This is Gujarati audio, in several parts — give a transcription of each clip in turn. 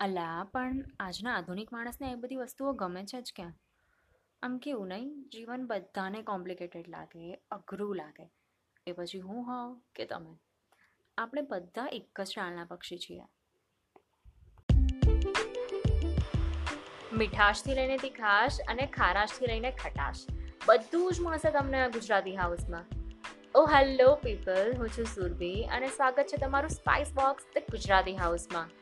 અલા, પણ આજના આધુનિક માણસને એ બધી વસ્તુઓ ગમે છે જ ક્યાં? આમ કેવું નહીં? જીવન બધાને કોમ્પ્લિકેટેડ લાગે, અઘરું લાગે. એ પછી હું હોઉં કે તમે? આપણે બધા એક જ ટાળના પક્ષી છીએ. મીઠાશથી લઈને તીખાશ અને ખારાશથી લઈને ખટાશ. બધું જ મળશે તમને ગુજરાતી હાઉસમાં ઓ હેલો પીપલ હું છું સુરભી અને સ્વાગત છે તમારું સ્પાઇસ બોક્સ ધ ગુજરાતી હાઉસમાં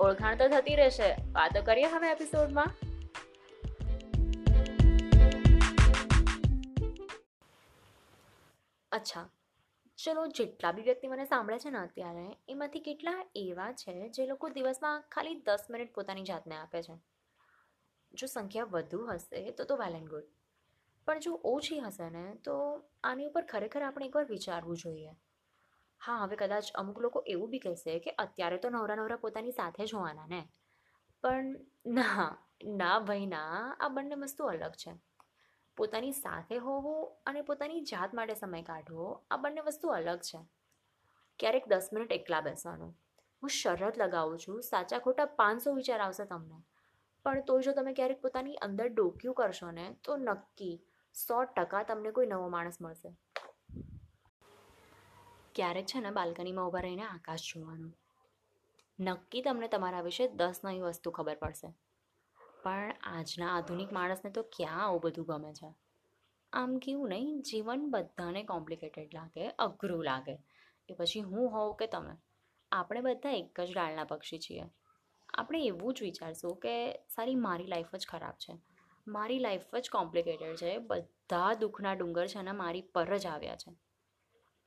ઓળખાણ તો થતી રહેશે. વાતો કરીએ હવે એપિસોડમાં. અચ્છા, ચલો જેટલા બી વ્યક્તિ મને સાંભળે છે ને અત્યારે, એમાંથી કેટલા એવા છે જે લોકો દિવસમાં ખાલી દસ મિનિટ પોતાની જાતને આપે છે? જો સંખ્યા વધુ હશે તો તો વેલ એન્ડ ગુડ પણ જો ઓછી હશે ને, તો આની ઉપર ખરેખર આપણે એકવાર વિચારવું જોઈએ. હા, હવે કદાચ અમુક લોકો એવું બી કહેશે કે અત્યારે તો નવરા નવરા પોતાની સાથે જ ને. પણ ના ના ભાઈ, ના, આ બંને વસ્તુ અલગ છે. પોતાની સાથે હોવું અને પોતાની જાત માટે સમય કાઢવો, આ બંને વસ્તુ અલગ છે. ક્યારેક દસ મિનિટ એકલા બેસવાનું. હું શરત લગાવું છું, સાચા ખોટા પાંચસો વિચાર આવશે તમને. પણ તો જો તમે ક્યારેક પોતાની અંદર ડોક્યું કરશો ને, તો નક્કી સો ટકા તમને કોઈ નવો માણસ મળશે. ક્યારેક છે ને બાલ્કનીમાં ઊભા રહીને આકાશ જોવાનું? નક્કી તમને તમારા વિશે દસ નવી વસ્તુ ખબર પડશે. પણ આજના આધુનિક માણસને તો ક્યાં આવું બધું ગમે છે? આમ કેવું નહીં, જીવન બધાને કોમ્પ્લિકેટેડ લાગે, અઘરું લાગે. એ પછી હું હોઉં કે તમે? આપણે બધા એક જ ડાળના પક્ષી છીએ. આપણે એવું જ વિચારશું કે સારી મારી લાઈફ જ ખરાબ છે. મારી લાઈફ જ કોમ્પ્લિકેટેડ છે. બધા દુઃખના ડુંગર છે ને મારી પર જ આવ્યા છે.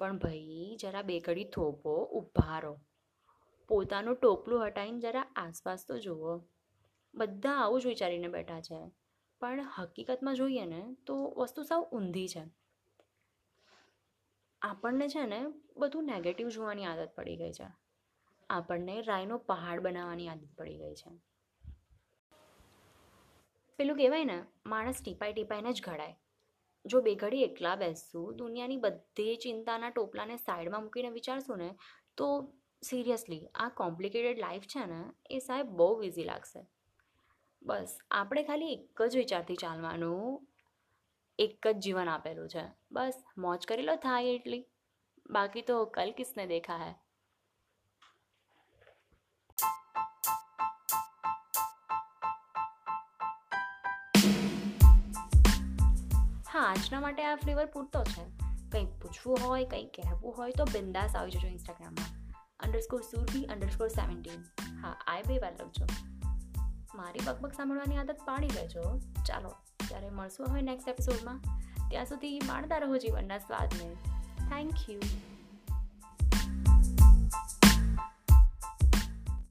પણ ભાઈ, જરા બે ઘડી થોભો, ઊભા રહો. પોતાનું ટોપલું હટાવીને જરા આસપાસ તો જુઓ. બધા આવું જ વિચારીને બેઠા છે. પણ હકીકતમાં જોઈએ ને, તો વસ્તુ સાવ ઊંધી છે. આપણને છે ને, બધું નેગેટિવ જોવાની આદત પડી ગઈ છે. આપણને રાયનો પહાડ બનાવવાની આદત પડી ગઈ છે. પેલું કહેવાય ને, માણસ ટીપાઈ ટીપાઈને જ ઘડાય. જો બે ઘડી એકલા બેસશું દુનિયાની બધી ચિંતાના ટોપલાને સાઈડમાં મૂકીને વિચારશું ને, તો સિરિયસલી આ કોમ્પ્લિકેટેડ લાઈફ છે ને, એ સાહેબ બહુ ઇઝી લાગશે. બસ, આપણે ખાલી એક જ વિચારથી ચાલવાનું. એક જ જીવન આપેલું છે. બસ, મોજ કરી લો, થાય એટલી. બાકી તો કલ કિસને દેખા હૈ. હા, આજના માટે આ ફ્લેવર પૂરતો છે. કંઈક પૂછવું હોય કંઈક કહેવું હોય તો બિંદાસ આવી જજો ઇન્સ્ટાગ્રામમાં અંડરસ્કોર સુરભી અંડરસ્કોર સેવન્ટીન હા, આ બે વાર લખજો. મારી બકબક સાંભળવાની આદત પાડી લેજો. ચાલો, ત્યારે મળશું હવે નેક્સ્ટ એપિસોડમાં ત્યાં સુધી માણતા રહો જીવનના સ્વાદને. Thank you